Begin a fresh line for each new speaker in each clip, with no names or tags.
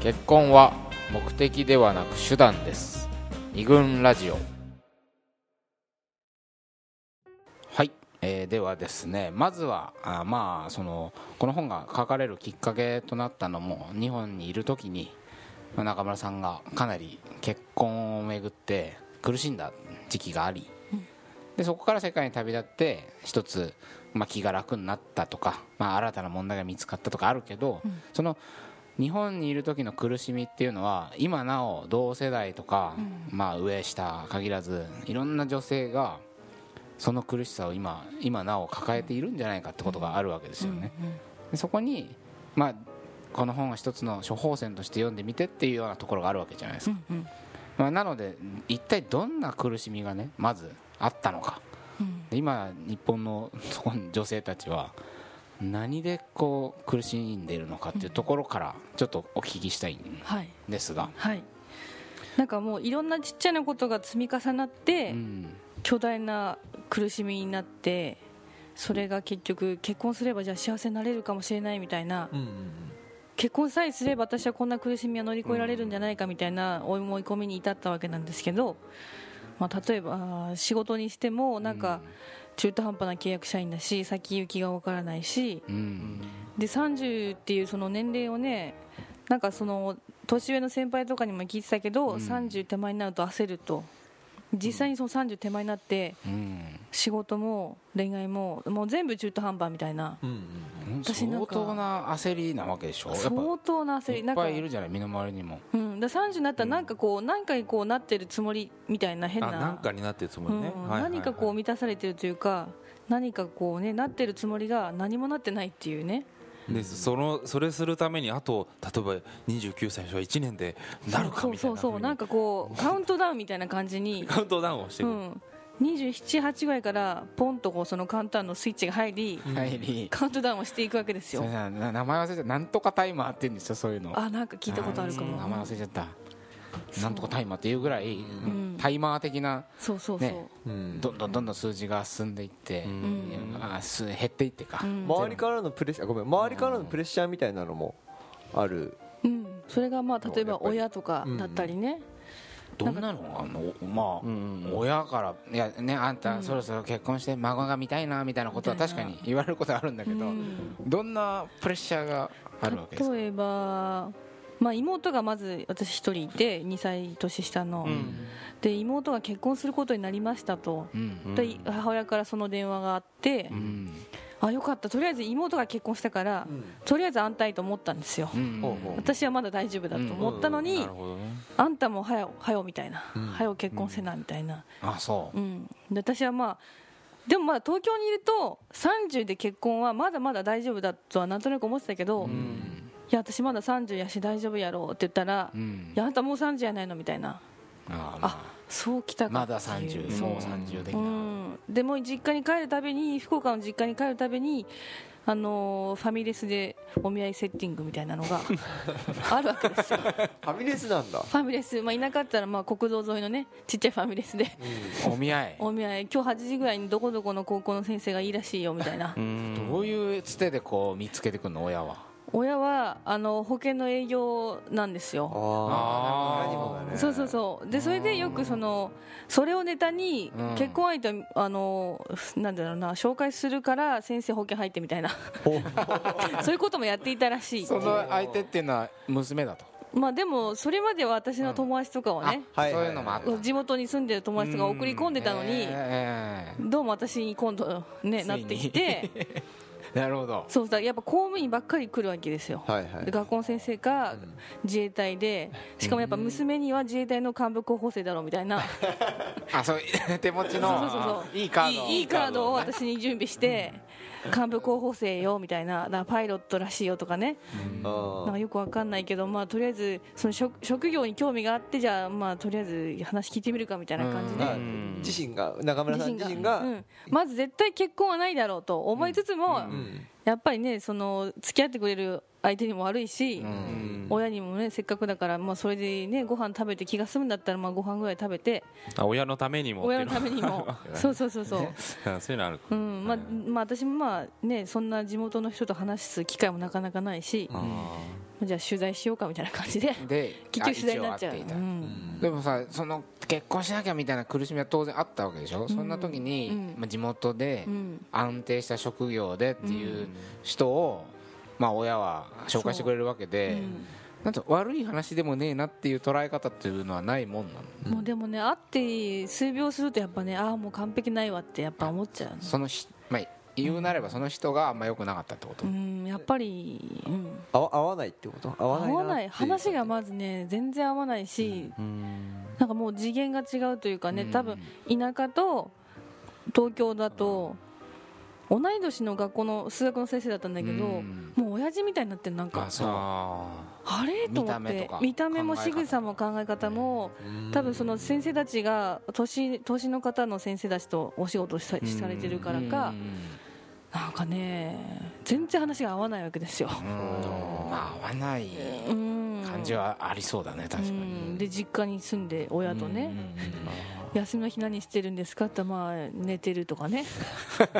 結婚は目的ではなく手段です。二軍ラジオ。はい、えーではですねまずはあまあそのこの本が書かれるきっかけとなったのも日本にいる時にまあ中村さんがかなり結婚をめぐって苦しんだ時期があり、でそこから世界に旅立って一つ、まあ、気が楽になったとか、まあ、新たな問題が見つかったとかあるけど、その日本にいる時の苦しみっていうのは今なお同世代とか、まあ、上下限らずいろんな女性がその苦しさを今今なお抱えているんじゃないかってことがあるわけですよね。でそこに、まあ、この本は一つの処方箋として読んでみてっていうようなところがあるわけじゃないですか。まあ、なので一体どんな苦しみがねまずあったのか、で今日本のそこに女性たちは何でこう苦しんでいるのかっていうところからちょっとお聞きしたいん
はい
ですが、
はい。なんかもういろんなちっちゃなことが積み重なって、
うん。
巨大な苦しみになってそれが結局結婚すればじゃあ幸せになれるかもしれないみたいな、結婚さえすれば私はこんな苦しみは乗り越えられるんじゃないかみたいな思い込みに至ったわけなんですけど、まあ、例えば仕事にしてもなんか中途半端な契約社員だし先行きがわからないし
うん。
で30っていうその年齢をねなんかその年上の先輩とかにも聞いてたけど、
うん。
30手前になると焦ると実際にその30手前になって
うん。
仕事も恋愛ももう全部中途半端みたいな。私なんか
相当な焦りなわけでしょ？
相当な焦り
いっぱいいるじゃない身の回りにも。
うん、だから30になったらなんかこう何かにこうなってるつもりみたいな変
あ
な
なんかになってるつも
うん。
りね、はいはいはい。
何かこう満たされてるというか何かこうねなってるつもりが何もなってないっていうね
でそのそれするためにあと例えば29歳の人は1年でなるか
そう
みたいな
そうそうなんかこうカウントダウンみたいな感じに、
カウントダウンをしてくる、
うん、278ぐらいからポンとこうそのカウントダウンのスイッチが入り
入り。
カウントダウンをしていくわけですよ。
名前忘れちゃった。なんとかタイマーって言うんですよそういうの。
あなんか聞いたことあるか
名前
も
忘れちゃったなんとかタイマーっていうぐらい、
ん。
タイマー的な
そうそうそう、
ね。
うん。
どんどんどんどん数字が進んでいって、
ん。
あす減っていってか、
うん。
周りからのプレッシャーごめん周りからのプレッシャーみたいなのもある。
うん、それがまあ例えば親とかだったりね、
どんなの？あのまあ、親から「いやねあんたそろそろ結婚して孫が見たいな」みたいなことは確かに言われることあるんだけど、
うん。
どんなプレッシャーがあるわけですか？
例えば、まあ、妹がまず私一人いて2歳年下の、で妹が結婚することになりましたと、
うん
で母親からその電話があって、
うん。
あよかった。とりあえず妹が結婚したから、とりあえず安泰と思ったんですよ、私はまだ大丈夫だと思ったのに、
ね。
あんたもはよはよみたいな、はよ結婚せなみたいな、
あそう。
うん、で私はまあでもまだ東京にいると30で結婚はまだまだ大丈夫だとはなんとなく思ってたけど、いや私まだ30やし大丈夫やろうって言ったら、い
うん
やあんたもう30やないの？みたいな。
あ
あ。そうきたか
まだ
っていう
30もう30的
う
な、
ん、でもう実家に帰るたびに福岡の実家に帰るたびにあのーファミレスでお見合いセッティングみたいなのが あるわけですよ。フ
ファミレスなんだ。
ァミレス、まあ、田舎だったらまあ国道沿いのねちっちゃいファミレスで。
お見合い。
お見合い。今日8時ぐらいにどこどこの高校の先生がいいらしいよみたいな。
どういうつてでこう見つけてくるの親は？
親はあの保険の営業なんですよ。
ああね
そうそうそう。でそれでよくそのそれをネタに
うん
結婚相手をあのなんだろうな紹介するから先生保険入ってみたいな。そういうこともやっていたらしい。
その相手っていうのは娘だと、
まあでもそれまでは私の友達とかをね、
はい
そういうのもあった。
地元に住んでる友達とか送り込んでたのに、
え
どうも私に今度ねなってきて
えなるほど。
そうだやっぱ公務員ばっかり来るわけですよ、
はいはい。
で学校の先生か自衛隊でしかもやっぱ娘には自衛隊の幹部候補生だろうみたいな。
あそう手持ちのいいカード
いいカードを
ね
私に準備して幹部候補生よみたいなだからパイロットらしいよとかね。
あ
なんかよくわかんないけど、まあ、とりあえずその職職業に興味があってじゃあ、まあ、とりあえず話聞いてみるかみたいな感じで、
ー自身が中村さん自身が。
うん。まず絶対結婚はないだろうと思いつつも、やっぱりねその付き合ってくれる相手にも悪いし、親にもねせっかくだから、まあ、それでねご飯食べて気が済むんだったら、まあ、ご飯ぐらい食べて
あ親のためにも
親のためにも。そうそうそうそう、
うんそういうのある
うん。まあまあ、私もまあねそんな地元の人と話す機会もなかなかないし、
あ
じゃあ取材しようかみたいな感じで
で
結局取材になっちゃう、うん。
でもさその結婚しなきゃみたいな苦しみは当然あったわけでしょ、そんな時に、
うん。
まあ、地元で
うん。
安定した職業でっていう人を、まあ、親は紹介してくれるわけで、
う。ん
なんと悪い話でもねえなっていう捉え方っていうのはないもんなの。
もうでもね会って数秒するとやっぱねああもう完璧ないわってやっぱ思っちゃう
そのし、まあ、言うなればその人があんま良くなかったってこと、
うんやっぱり、うん、
合わ合わないってこと？合わない
話がまずね全然合わないし、なんかもう次元が違うというかね多分田舎と東京だと同い年の学校の数学の先生だったんだけど、
うん。
もう親父みたいになってるなんか。
あ
れ？と思って。
見た目
も仕草も考え方も多分その先生たちが年年の方の先生たちとお仕事しさされてるからかなんかね全然話が合わないわけですよ。
あ合わない。
うん
感じはありそうだね確か
う
に。
んで実家に住んで親とね、休みの日何してるんですか？ってまあ寝てるとかね。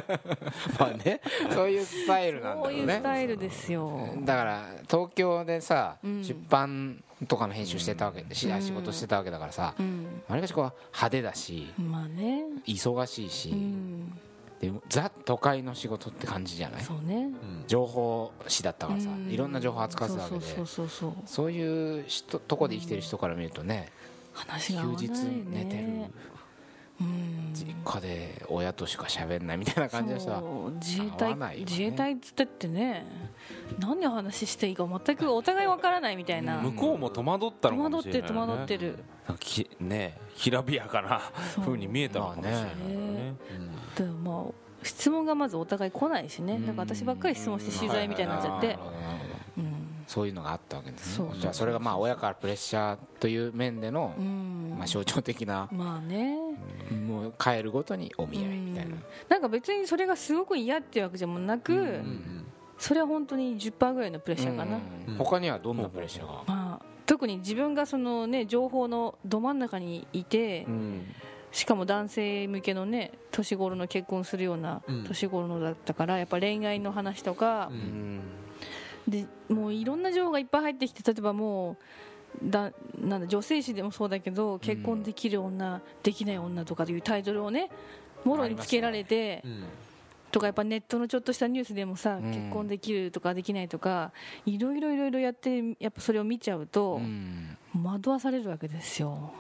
まあねそういうスタイルなんだ
そういう
ろうね
スタイルですよ。
だから東京でさ、
うん。
出版とかの編集してたわけで、し
うん。
仕事してたわけだからさ、
うん。
あれがしこう派手だし
まあね。
忙しいし、
うん
でザ都会の仕事って感じじゃない？
そうね。
情報誌だったからさ、
うん。
いろんな情報扱ってたわけで。
そうそうそうそう
そう。いう人とこで生きてる人から見るとね、
話が合わない
休日寝てる。
ねうん。
実家で親としか喋んないみたいな感じでさ
そう。自衛
合
隊
ね。
自衛隊っつってってね何の話していいか全くお互いわからないみたいな。
向こうも戸惑った
戸
のかも
惑ってる戸
しれないね。
惑ってる。
なんかきねきらびやかな
そう。
風に見えたのかもしれないよ
まあ
ね。
ねでもまあ質問がまずお互い来ないしね。だから私ばっかり質問して取材みたいになっちゃって。うん。
そういうのがあったわけですね。じゃあそれがまあ親からプレッシャーという面での、
うん。
まあ、象徴的な
まあね。
もう帰るごとにお見合いみたいな、
うん。なんか別にそれがすごく嫌っていうわけじゃもなく、それは本当に10%ぐらいのプレッシャーかな、
うん。他にはどんなプレッシャーが、
まあ、特に自分がその、ね、情報のど真ん中にいて、
うん
しかも男性向けのね年頃の結婚するような
うん。
年頃のだったからやっぱ恋愛の話とかでもういろんな情報がいっぱい入ってきて例えばもうだなんだ女性誌でもそうだけど結婚できる女、できない女とかいうタイトルをねもろにつけられて、とかやっぱネットのちょっとしたニュースでもさ、
うん。
結婚できるとかできないとかいろいろいろいろやってやっぱそれを見ちゃうと、
うん。
惑わされるわけですよ。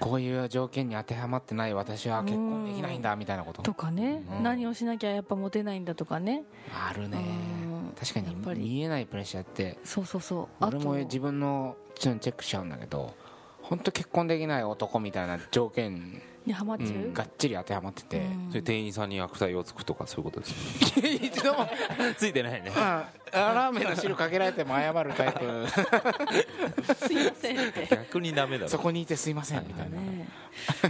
こういう条件に当てはまってない私は結婚できないんだみたいなこと。
とかね、
うん。
何をしなきゃやっぱモテないんだとかね。
あるね。
うん。
確かに見えないプレッシャーって
そうそうそう。
俺も自分のチェックしちゃうんだけど本当結婚できない男みたいな条件
にハマっちゃう、
うん。がっちり当てはまってて、
うん。
それ店員さんに悪態をつくとかそういうことです。よ
一度も。
ついてないね。
あラーメンの汁かけられても謝るタイプ。
すいませんって。
逆にダメだろ。
そこにいてすいませんみたいな、
ね。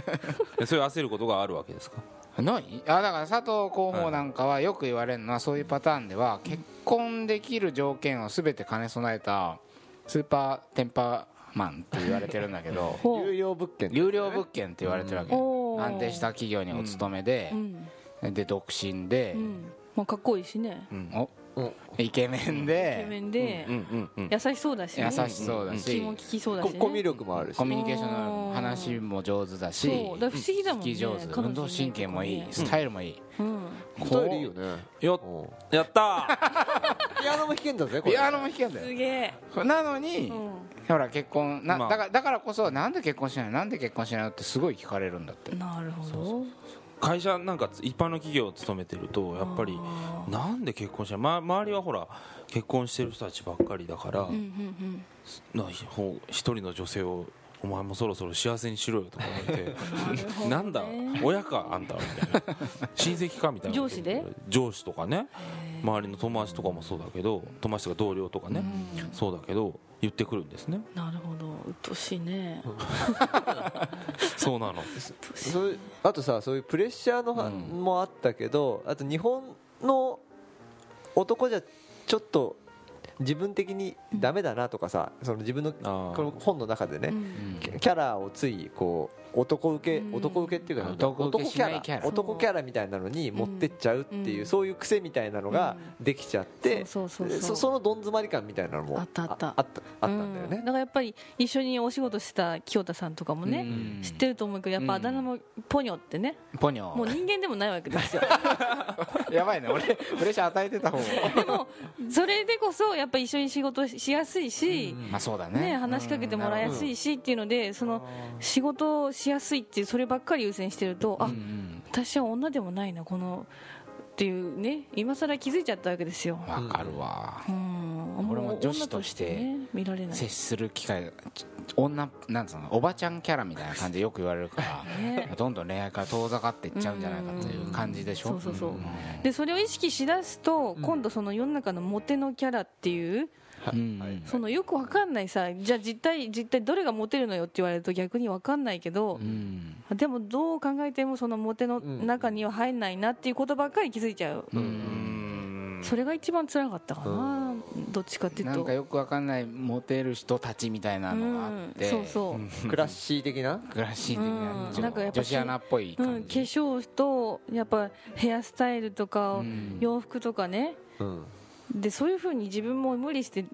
そういう焦ることがあるわけですか？
ない。あだから佐藤候補なんかはよく言われるのはそういうパターンでは結婚できる条件を全て兼ね備えたスーパーテンパマンって言われてるんだけど
有料物件
有料物件って言われてるわけ
おー
安定した企業にお勤めで
う、ん。
で独身で。
う、ん。まあ、かっこいいしね。
お
うん
イケメン
イケメ
で。
優しそうだし、ね、
優しそうだし。
気も利きそうだし、ね、
ココミュ力もあるし。
コミュニケーションの話も上手だし。
不思議だもんね。
聞き上手。
彼女
運動神経もいい。スタイルもいい。
うん。
スタイルいいよね
やった。
ピアノも弾けんだぜこれ。
ピアノも弾けんだよ。
すげえ、
なのに、
うん。
ほら結婚だからだからこそなんで結婚しないの？なんで結婚しないの？ってすごい聞かれるんだって。
なるほど
会社なんか一般の企業を勤めてるとやっぱり
あ
なんで結婚しない、ま、周りはほら結婚してる人たちばっかりだから、一人の女性をお前もそろそろ幸せにしろよとか言われて
な
んだ親かあんたみたいな。親戚かみたいな
上司で？
上司とかね。周りの友達とかもそうだけど友達とか同僚とかね、
うん。
そうだけど言ってくるんですね。
なるほど。うっとうしいね。
そうなの。
そあとさそういうプレッシャーのは、
うん。
もあったけどあと日本の男じゃちょっと自分的にダメだなとかさその自分のこの本の中でね、
うん。
キャラをついこう男受け
うん。
男受けっていうか
男
キャラ
ないキャラ
男キャラみたいなのに持ってっちゃうっていう、
うん。
そういう癖みたいなのができちゃって、
そうそうそう。そう
そそのどん詰まり感みたいなのも
あったあった。
ああったあったんだよね。
うん。だ、からやっぱり一緒にお仕事した清田さんとかもね、
うん。
知ってると思うけどやっぱあだ名もポニョってね、
ポニョ。
もう人間でもないわけですよ。
やばいね。俺プレッシャー与えてた方が
でもそれでこそやっぱ一緒に仕事しやすいし、
まあそうだね。
ね、話しかけてもらいやすいしっていうのでその仕事をしやすいっていうそればっかり優先してるとあ
うんうん。
私は女でもないなこのっていうね今更気づいちゃったわけですよ、
わかるわ。
うん、
俺も
う
女子として
見られない。
接する機会女なんつうのおばちゃんキャラみたいな感じでよく言われるから
ね。
どんどん恋愛から遠ざかっていっちゃうんじゃないかという感じでしょ？
そうそうそう。
うん。
でそれを意識しだすと今度その世の中のモテのキャラっていうそのよくわかんないさじゃあ実態実態どれがモテるのよって言われると逆にわかんないけど
うん。
でもどう考えてもそのモテの中には入んないなっていうことばっかり気づいちゃう。
うん。
それが一番辛かったかなどっちかっていうと。
なんかよくわかんないモテる人たちみたいなのがあって。
うんそうそう。
クラッシー的な？
クラシー的な。
うん。なんかやっぱ
女子アナっぽい
うん、化粧とやっぱヘアスタイルとか、
うん。
洋服とかね。
うん
でそういうふうに自分も無理して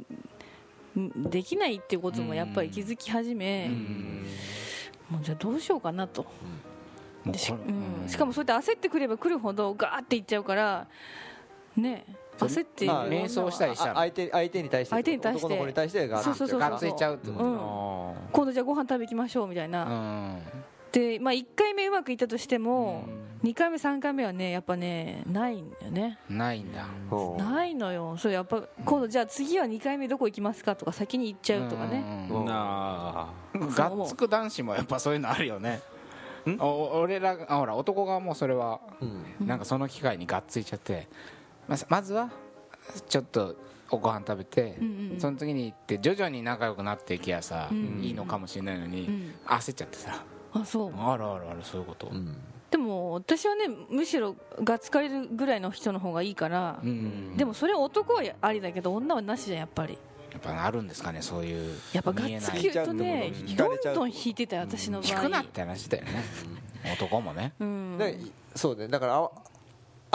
んできないっていうこともやっぱり気づき始め、
うん。
もうじゃあどうしようかなと。し,、うん、しかもそうやって焦ってくれば来るほどガーっていっちゃうからね焦って
まあ
瞑想したりした
相手相手に対して
相手に対して。
男の子に対してガーッ
そうそうそう
がっついちゃうって。こと
うん
あ
今度じゃあご飯食べ行きましょうみたいな、
ー
で、まあ、1回目うまくいったとしても、
う
2回目3回目はねやっぱねないんだよね。
うんないんだ。
う。ん
ないのよ。そうやっぱ今度じゃあ次は2回目どこ行きますかとか先に行っちゃうとかね。
うん
うん
な
がっつく男子もやっぱそういうのあるよね。お俺らあほら男側もそれは
うん。
なんかその機会にがっついちゃって。まずまずはちょっとおご飯食べて、
うんうんうん。
その次に行って徐々に仲良くなっていきゃさ、
うん
いいのかもしれないのに、
うん。
焦っちゃってさ
あそう。
あるあるあるそういうこと、
うん。
でも私はねむしろがっつかれるぐらいの人の方がいいから、
うん。
でもそれ男はありだけど女はなしじゃんやっぱり。
やっぱあるんだねそういう
やっぱがっつきるとね
引
どんどん引いてたよ私の場合。
引くなって話だよね。男もね。
うん。
そうね。だからあ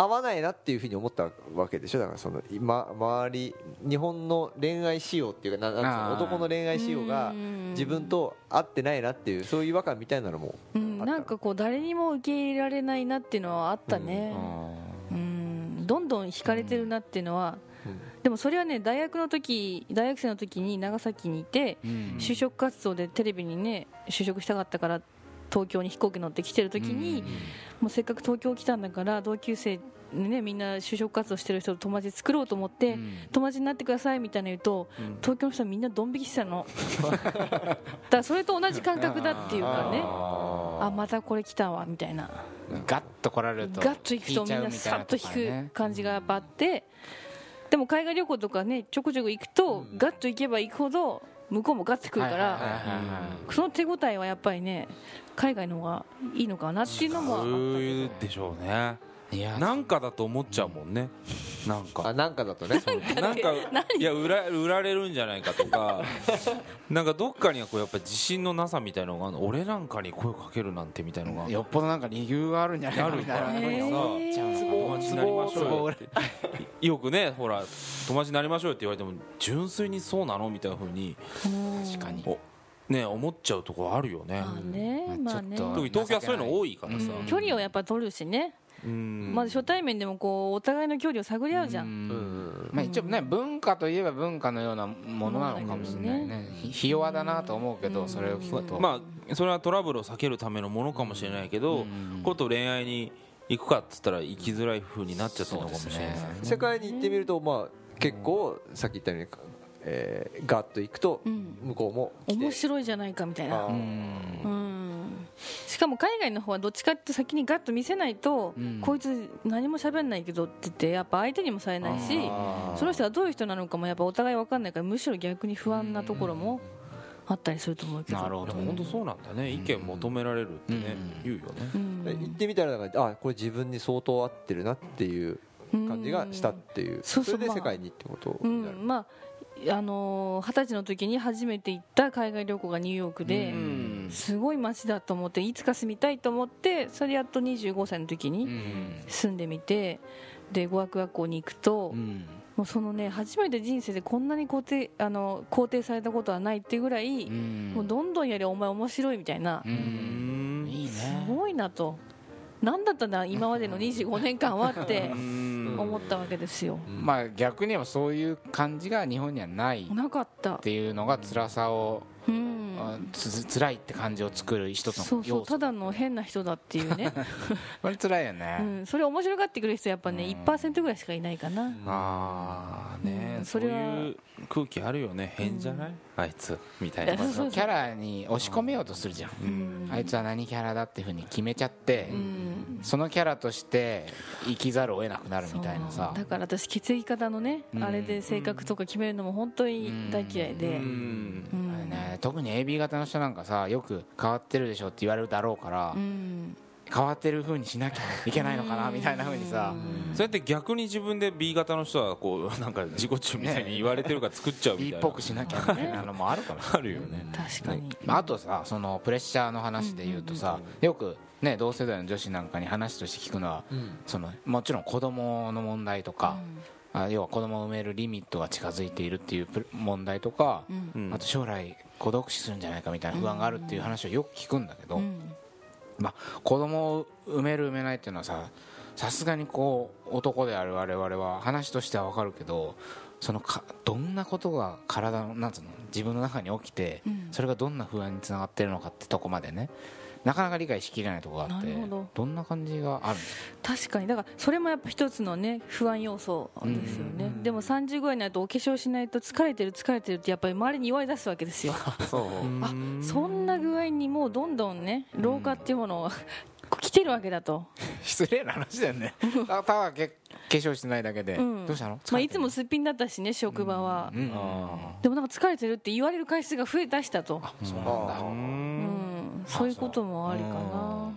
合わないなっていうふうに思ったわけでしょ？だからその今周り日本の恋愛仕様っていうかな男の恋愛仕様が
うん。
自分と合ってないなっていうそういう違和感みたいなのも
うん。なんかこう誰にも受け入れられないなっていうのはあったね。
う
うん。どんどん引かれてるなっていうのは
うん。
でもそれはね大学の時大学生の時に長崎にいて
ん。
就職活動でテレビにね就職したかったから東京に飛行機乗って来てる時に、もうせっかく東京来たんだから同級生にねみんな就職活動してる人と友達作ろうと思って、
うん。
友達になってくださいみたいな言うと、東京の人はみんなドン引きしてたの。だからそれと同じ感覚だっていうかね。あまたこれ来たわみたいな。
ガッと来られると
ガッと引くとみんなさっと引く感じがやっぱあって。でも海外旅行とかねちょこちょこ行くと、ガッと行けば行くほど向こうもガッてくるから、その手応えはやっぱりね海外の方がいいのかなっていうのも。あったけど
でしょうね
いや
なんかだと思っちゃうもんね。なん
あ
か
なんかだとね
なんかいや売ら売られるんじゃないかとか。なんかどっかにはこうやっぱ自信のなさみたいなのがあるの。俺なんかに声かけるなんてみたいなのが。
よっぽどなんか理由があるんじゃないかみたいなふう。に思っちゃうの
友達になりましょうよよくねほら友達になりましょうよって言われても純粋にそうなのみたいなふうに
確かに。
おね思っちゃうところあるよね。
まあねまあね
ちょっと
特に東京はそういうの多いからさ。
うん。
距離をやっぱ取るしね、
うん
まず初対面でもこうお互いの距離を探り合うじゃん、
まあ、一応ね文化といえば文化のようなものなのかもしれないね。ひひ弱だなと思うけどそれを聞くと。
まあそれはトラブルを避けるためのものかもしれないけど
うん。
こと恋愛に行くかっつったら行きづらい風になっちゃったのかもしれない
ね。
世界に行ってみるとまあ結構さっき言ったように、えーガッと行くと
うん。
向こうも来て。
面白いじゃないかみたいな。
う
あー。
ん。
うんしかも海外の方はどっちかって先にガッと見せないと、
うん。
こいつ何も喋んないけどって言ってやっぱ相手にもされないしその人がどういう人なのかもやっぱお互い分かんないからむしろ逆に不安なところもあったりすると思うけど。
なるほど
でも本当そうなんだね。意見求められるってね
うん。
言うよね。
うん。
で行ってみたらなんかあこれ自分に相当合ってるなっていう感じがしたっていう。
そうそう
それで世界にってこと
う
になる。
ん。まああの二十歳の時に初めて行った海外旅行がニューヨークで
うん
すごい街だと思っていつか住みたいと思ってそれでやっと25歳の時
う
に
ん。
住んでみてで語学学校に行くと
うん。
もうそのね初めて人生でこんなに肯定あの肯定されたことはないっていうぐらい
うん。
もうどんどんやりお前面白いみたいな。すごいなと。何だったんだ今までの25年間はって思ったわけですよ。
まあ逆に言えばそういう感じが日本にはないっ
なかった。
ていうのが辛さを
うん。
あつ辛いって感じを作る一つ
そうそうただの変な人だっていうね、
これ辛いよ
う
ね
ん、それを面白がってくれる人やっぱね
うん。
1%ぐらいしかいないかな。
ああね、
うん
そ
そうれは
いう空気あるよね。変じゃない、あいつみたいな。
キャラに押し込めようとするじゃん。
うん。
あいつは何キャラだっていうふうに決めちゃって
うん。
そのキャラとして生きざるを得なくなるみたいなさ。
そう。だから私血液型のね、
うん。
あれで性格とか決めるのも本当に大嫌いで、
う
うん
ね特に AB 型の人なんかさよく変わってるでしょって言われるだろうから
うん。
変わってる風にしなきゃいけないのかな
うん。
みたいな風にさ。
そうやって逆に自分で B 型の人はこう なんか自己中みたいに言われてるから作っちゃうみ
B
たいな。
っぽくしなきゃみたいなのもあるかもしれない
あるよね。
確かに、
まああとさそのプレッシャーの話で言うとさよくね同世代の女子なんかに話として聞くのはそのもちろん子供の問題とかあ要は子供を産めるリミットが近づいているっていうプ問題とか
うん。
うん。
あと将来孤独死するんじゃないかみたいな不安があるっていう話をよく聞くんだけど、
うん。
まあ、子供を産める産めないっていうのはささすがにこう男である我々は話としては分かるけどそのかどんなことが体のなんつうの自分の中に起きて、
うん。
それがどんな不安につながってるのかってとこまでねなかなか理解しきれないところがあって
なるほど。
んな感じがあるんですか？
確かに。だからそれもやっぱ一つのね不安要素ですよね、でも30ぐらいになるとお化粧しないと疲れてる疲れてるってやっぱり周りに言われ出すわけですよ。
そう。
あそんな具合にもうどんどんね老化っていうものが 来てるわけだと、
失礼な話だよね。た ただけ化粧してないだけで、
うん。
どうしたの？
まあ、いつもすっぴんだったしね職場は、
うん。
あ
でもなんか疲れてるって言われる回数が増え出したと、
そうなんだ。
ー。う
うんん、そういうこともありかな。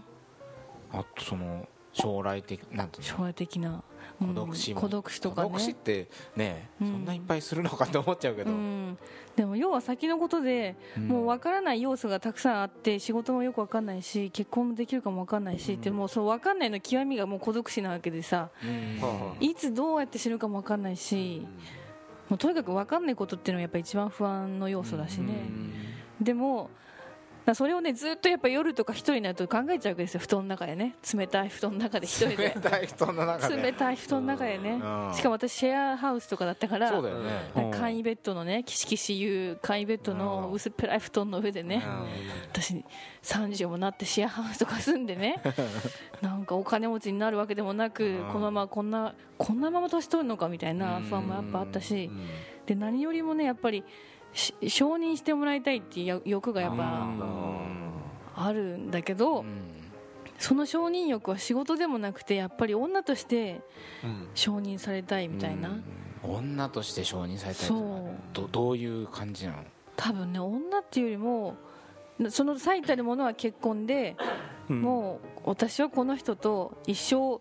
あとその将来的なんていうの？
将来的な、うん。
孤独死も。
孤独死とか
孤独死っ
ね
てね、
うん。
そんないっぱいするのかって思っちゃうけど、
うん、でも要は先のことで、
うん。
もう分からない要素がたくさんあって仕事もよく分かんないし結婚もできるかも分かんないし、ってもうその分かんないの極みがもう孤独死なわけでさ
うん。
いつどうやって死ぬかも分かんないし、もうとにかく分かんないことっていうのはやっぱ一番不安の要素だしね、でもそれをねずっとやっぱ夜とか一人になると考えちゃうわけですよ。布団の中でね。冷たい布団の中で一人
冷
で
たい布団の中で。
冷たい布団の中でね。
うん。
しかも私シェアハウスとかだったから
そうだよね。
うん。
簡易ベッドのねキシキシいう簡易ベッドの薄っぺらい布団の上でね私30もなってシェアハウスとか住んでね なんかお金持ちになるわけでもなく
うん。
このままこんなこんなまま年取るのかみたいな不安もやっぱあったしで何よりもねやっぱりし承認してもらいたいっていう欲がやっぱあるんだけど
うん。
その承認欲は仕事でもなくてやっぱり女として承認されたいみたいな。
女として承認されたい
そう。
どどういう感じなの？
多分ね女っていうよりもその最たるものは結婚で、もう私はこの人と一生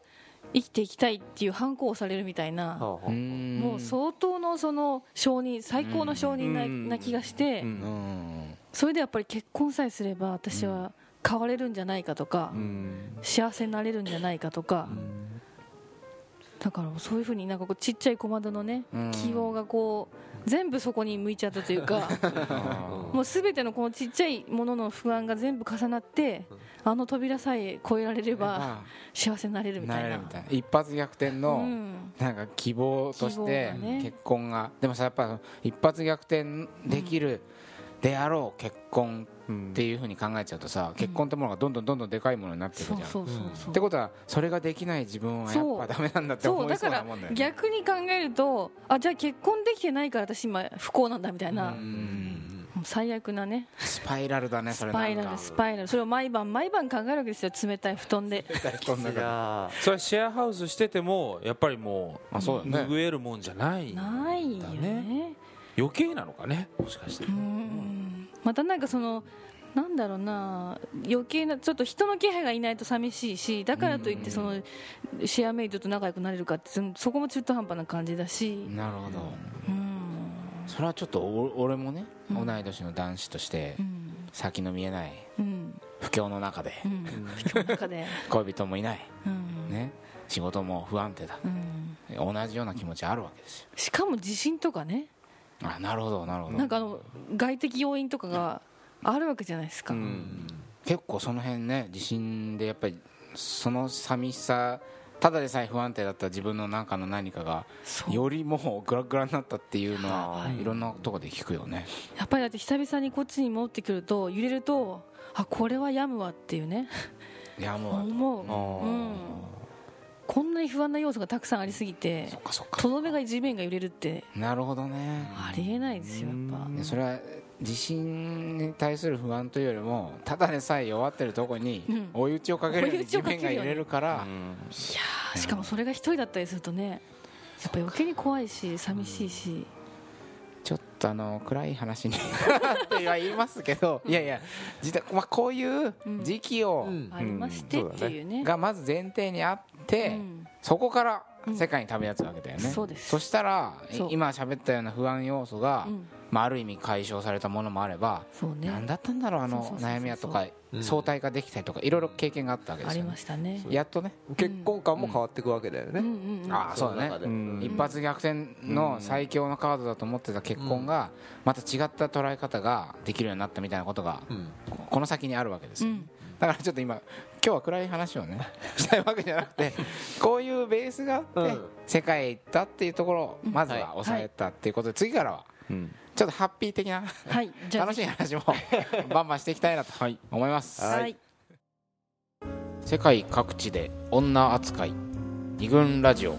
生きていきたいっていう反抗をされるみたいな、も
も
う相当のその承認最高の承認な,、気がして、それでやっぱり結婚さえすれば私は変われるんじゃないかとか、幸せになれるんじゃないかとか、だからそういうふうになんかこうちっちゃい小窓のね、
うん。
希望がこう全部そこに向いちゃったというか。もうすべてのこのちっちゃいものの不安が全部重なってあの扉さえ越えられれば
ま
幸せになれる
あ
みた
いな。一発逆転
う
の
ん。
なんか希望として結婚が。でもさやっぱ一発逆転できるであろう結婚っていうふうに考えちゃうとさ結婚ってものがどんどんどんどんでかいものになっていくじゃん。
そうそうそうそう。
ってことはそれができない自分はやっぱダメなんだって思い
そうだから
そうなもんだよね
逆に考えるとあじゃあ結婚できてないから私今不幸なんだみたいな、最悪なね。
スパイラルだねそれ
スパイラルスパイラル。それを毎晩毎晩考えるわけですよ冷たい布団で。
それはシェアハウスしててもやっぱりもう
あそうだね。
拭えるもんじゃない
ないよね
余計なのかね？もしかして。
うん。またなんかそのなんだろうな余計なちょっと人の気配がいないと寂しいしだからといってそのシェアメイトと仲良くなれるかってそこも中途半端な感じだし。
じなるほど。
うん。
それはちょっとお俺もね、
うん。
同い年の男子として
うん。
先の見えない
うん。
不況の中で 恋人もいない、
うん。
ね、仕事も不安定だ。
うん。
同じような気持ちあるわけですよ。
しかも地震とかね
あなるほどなるほど。
なんかあの外的要因とかがあるわけじゃないですか、
うん。
結構その辺ね地震でやっぱりその寂しさただでさえ不安定だった自分の中の何かがよりもうグラグラになったっていうのは
はい。
いろんなところで聞くよね。
やっぱりだって久々にこっちに戻ってくると揺れるとあこれは病むわっていうね。
いやもう
思う、うん、こんなに不安な要素がたくさんありすぎて
そっかそっか。
とどめが地面が揺れるって
なるほどね。
ありえないですよやっぱ。
でそれは地震に対する不安というよりもただでさえ弱ってるとこに
うん。
追い打ちをかけるように地面が揺れるから。
いやーしかもそれが一人だったりするとねやっぱ余計に怖いし寂しいし、
ちょっとあの暗い話に っては言いますけどいやいや実は、まあ、こういう時期を、
うん
ありましてっていうね,、
がまず前提にあって、
うん。
そこから
うん
世界に旅立つわけだよね、
そうです。
したら今喋ったような不安要素が、
うん。
まあ、ある意味解消されたものもあれば、
そうね。
何だったんだろうあの悩みやとか
うん。
相対化できたりとかいろいろ経験があったわけで
あり
すよね。
ましたね。
やっとね
結婚観も変わっていくわけだよね、
うん。うんうん
ああそうだね。一発逆転の最強のカードだと思ってた結婚がまた違った捉え方ができるようになったみたいなことが
うん。
この先にあるわけですよ。
うん
だからちょっと今今日は暗い話をね したいわけじゃなくてこういうベースがあって
うん。
世界へ行ったっていうところをまずは
はい。
抑えたっていうことで次からは
うん。
ちょっとハッピー的な
はい。
楽しい話も バンバンしていきたいなと思います。
はい。
世界各地で女扱い二軍ラジオ